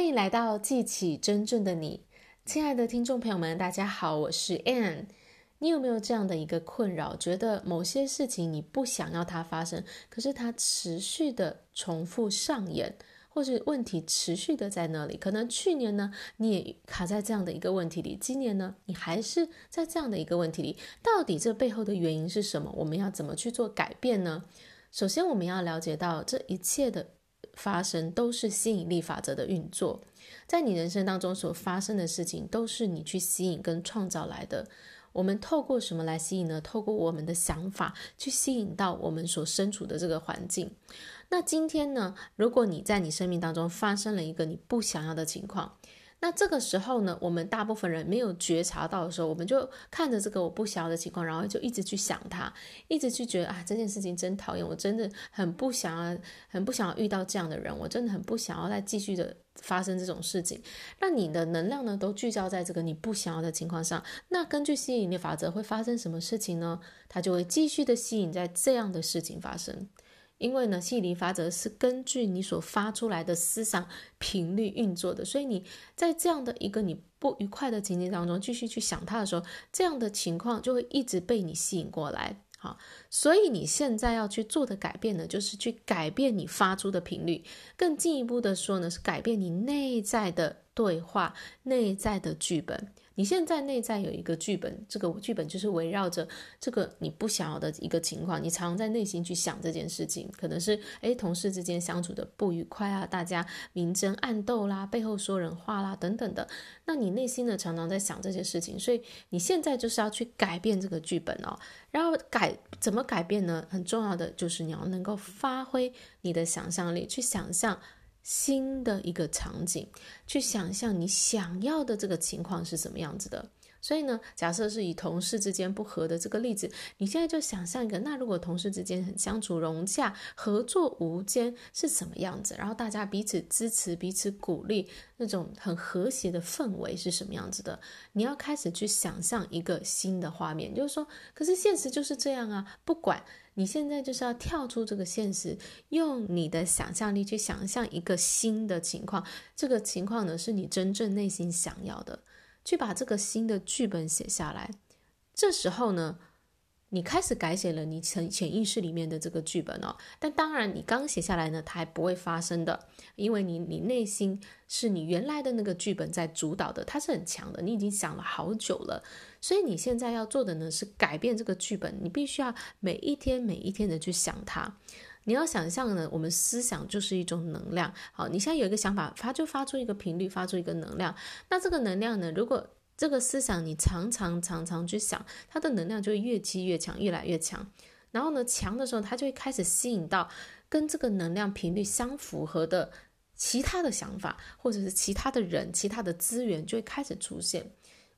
欢迎来到记起真正的你，亲爱的听众朋友们，大家好，我是 Ann。你有没有这样的一个困扰？觉得某些事情你不想要它发生，可是它持续的重复上演，或是问题持续的在那里？可能去年呢，你也卡在这样的一个问题里，今年呢，你还是在这样的一个问题里。到底这背后的原因是什么？我们要怎么去做改变呢？首先，我们要了解到这一切的。发生都是吸引力法则的运作，在你人生当中所发生的事情，都是你去吸引跟创造来的。我们透过什么来吸引呢？透过我们的想法去吸引到我们所身处的这个环境。那今天呢，如果你在你生命当中发生了一个你不想要的情况，那这个时候呢，我们大部分人没有觉察到的时候，我们就看着这个我不想要的情况，然后就一直去想它，一直去觉得啊，这件事情真讨厌，我真的很不想要，很不想要遇到这样的人，我真的很不想要再继续的发生这种事情。那你的能量呢，都聚焦在这个你不想要的情况上。那根据吸引力法则会发生什么事情呢？它就会继续的吸引在这样的事情发生。因为呢，吸引力法则是根据你所发出来的思想频率运作的，所以你在这样的一个你不愉快的情境当中继续去想它的时候，这样的情况就会一直被你吸引过来。好，所以你现在要去做的改变呢，就是去改变你发出的频率。更进一步的说呢，是改变你内在的对话、内在的剧本。你现在内在有一个剧本，这个剧本就是围绕着这个你不想要的一个情况，你常常在内心去想这件事情，可能是诶，同事之间相处的不愉快啊，大家明争暗斗啦，背后说人话啦等等的，那你内心呢常常在想这些事情，所以你现在就是要去改变这个剧本哦，然后改怎么改变呢？很重要的就是你要能够发挥你的想象力，去想象。新的一个场景，去想象你想要的这个情况是什么样子的。所以呢，假设是以同事之间不和的这个例子，你现在就想象一个，那如果同事之间很相处融洽、合作无间是什么样子？然后大家彼此支持、彼此鼓励，那种很和谐的氛围是什么样子的？你要开始去想象一个新的画面，就是说，可是现实就是这样啊，不管。你现在就是要跳出这个现实，用你的想象力去想象一个新的情况。这个情况呢，是你真正内心想要的，去把这个新的剧本写下来。这时候呢，你开始改写了你潜潜意识里面的这个剧本哦，但当然你刚写下来呢，它还不会发生的，因为你你内心是你原来的那个剧本在主导的，它是很强的，你已经想了好久了，所以你现在要做的呢是改变这个剧本，你必须要每一天每一天的去想它，你要想象呢，我们思想就是一种能量，好，你现在有一个想法，发就发出一个频率，发出一个能量，那这个能量呢，如果这个思想你常常常常去想，它的能量就会越积越强，越来越强。然后呢，强的时候，它就会开始吸引到跟这个能量频率相符合的其他的想法，或者是其他的人、其他的资源就会开始出现。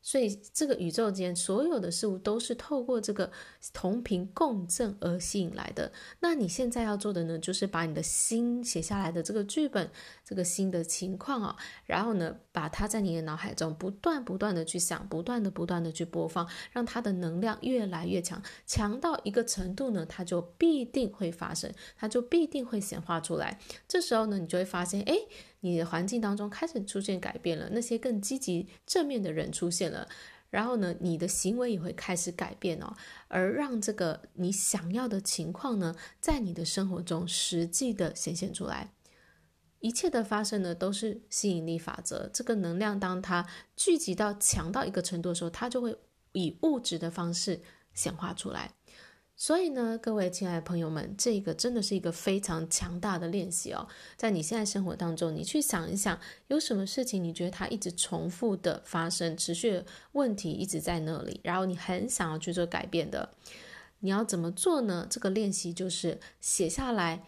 所以，这个宇宙间所有的事物都是透过这个同频共振而吸引来的。那你现在要做的呢，就是把你的心写下来的这个剧本，这个新的情况啊，然后呢，把它在你的脑海中不断不断的去想，不断的不断的去播放，让它的能量越来越强，强到一个程度呢，它就必定会发生，它就必定会显化出来。这时候呢，你就会发现，哎。你的环境当中开始出现改变了，那些更积极正面的人出现了，然后呢，你的行为也会开始改变哦，而让这个你想要的情况呢，在你的生活中实际的显现出来。一切的发生呢，都是吸引力法则。这个能量当它聚集到强到一个程度的时候，它就会以物质的方式显化出来。所以呢，各位亲爱的朋友们，这个真的是一个非常强大的练习哦。在你现在生活当中，你去想一想，有什么事情你觉得它一直重复的发生，持续问题一直在那里，然后你很想要去做改变的，你要怎么做呢？这个练习就是写下来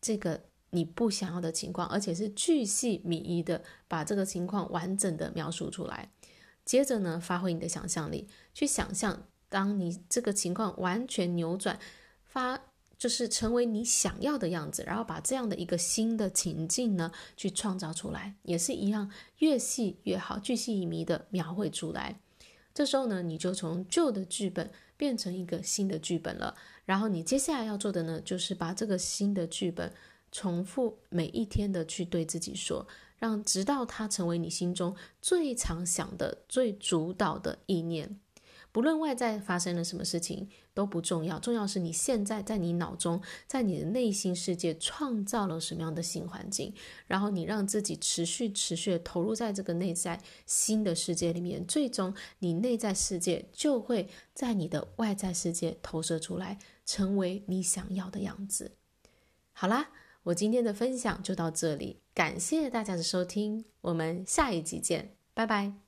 这个你不想要的情况，而且是巨细靡遗的把这个情况完整的描述出来。接着呢，发挥你的想象力，去想象。当你这个情况完全扭转，发就是成为你想要的样子，然后把这样的一个新的情境呢，去创造出来，也是一样，越细越好，巨细靡遗的描绘出来。这时候呢，你就从旧的剧本变成一个新的剧本了。然后你接下来要做的呢，就是把这个新的剧本重复每一天的去对自己说，让直到它成为你心中最常想的、最主导的意念。不论外在发生了什么事情都不重要，重要是你现在在你脑中，在你的内心世界创造了什么样的新环境，然后你让自己持续持续的投入在这个内在新的世界里面，最终你内在世界就会在你的外在世界投射出来，成为你想要的样子。好啦，我今天的分享就到这里，感谢大家的收听，我们下一集见，拜拜。